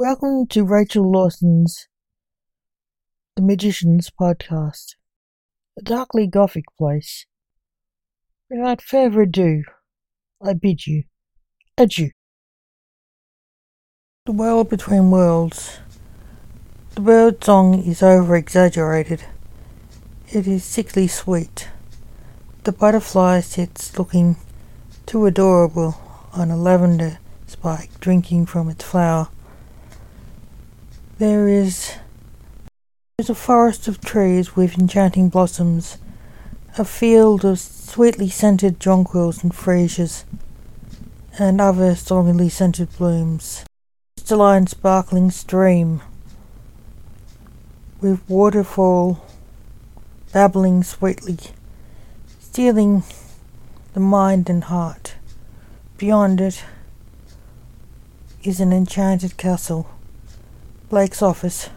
Welcome to Rachel Lawson's The Magicians podcast, a darkly gothic place. Without further ado, I bid you adieu. The world between worlds. The bird song is over exaggerated. It is sickly sweet. The butterfly sits looking too adorable on a lavender spike drinking from its flower. There is there's a forest of trees with enchanting blossoms, a field of sweetly scented jonquils and freesias, and other strongly scented blooms. Crystalline sparkling stream with waterfall babbling sweetly, stealing the mind and heart. Beyond it is an enchanted castle Blake's office.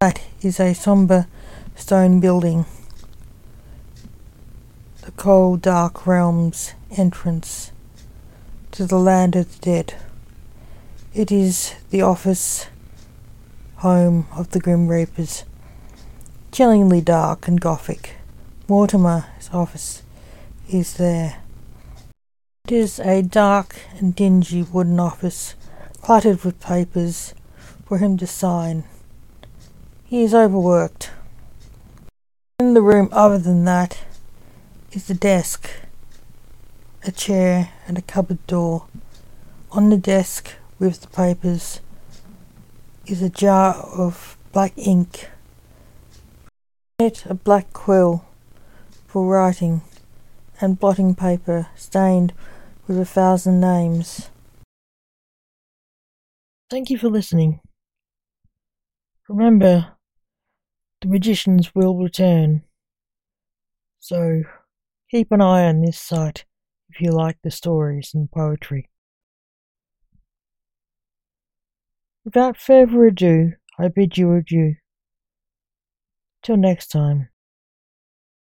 That is a sombre stone building. The cold, dark realm's entrance to the land of the dead. It is the office home of the Grim Reapers. Chillingly dark and gothic. Mortimer's office is there. It is a dark and dingy wooden office, cluttered with papers for him to sign. He is overworked. In the room, other than that, is a desk, a chair, and a cupboard door. On the desk, with the papers, is a jar of black ink. In it, a black quill for writing, and blotting paper stained with a thousand names. Thank you for listening. Remember, the magicians will return. So keep an eye on this site if you like the stories and poetry. Without further ado, I bid you adieu. Till next time.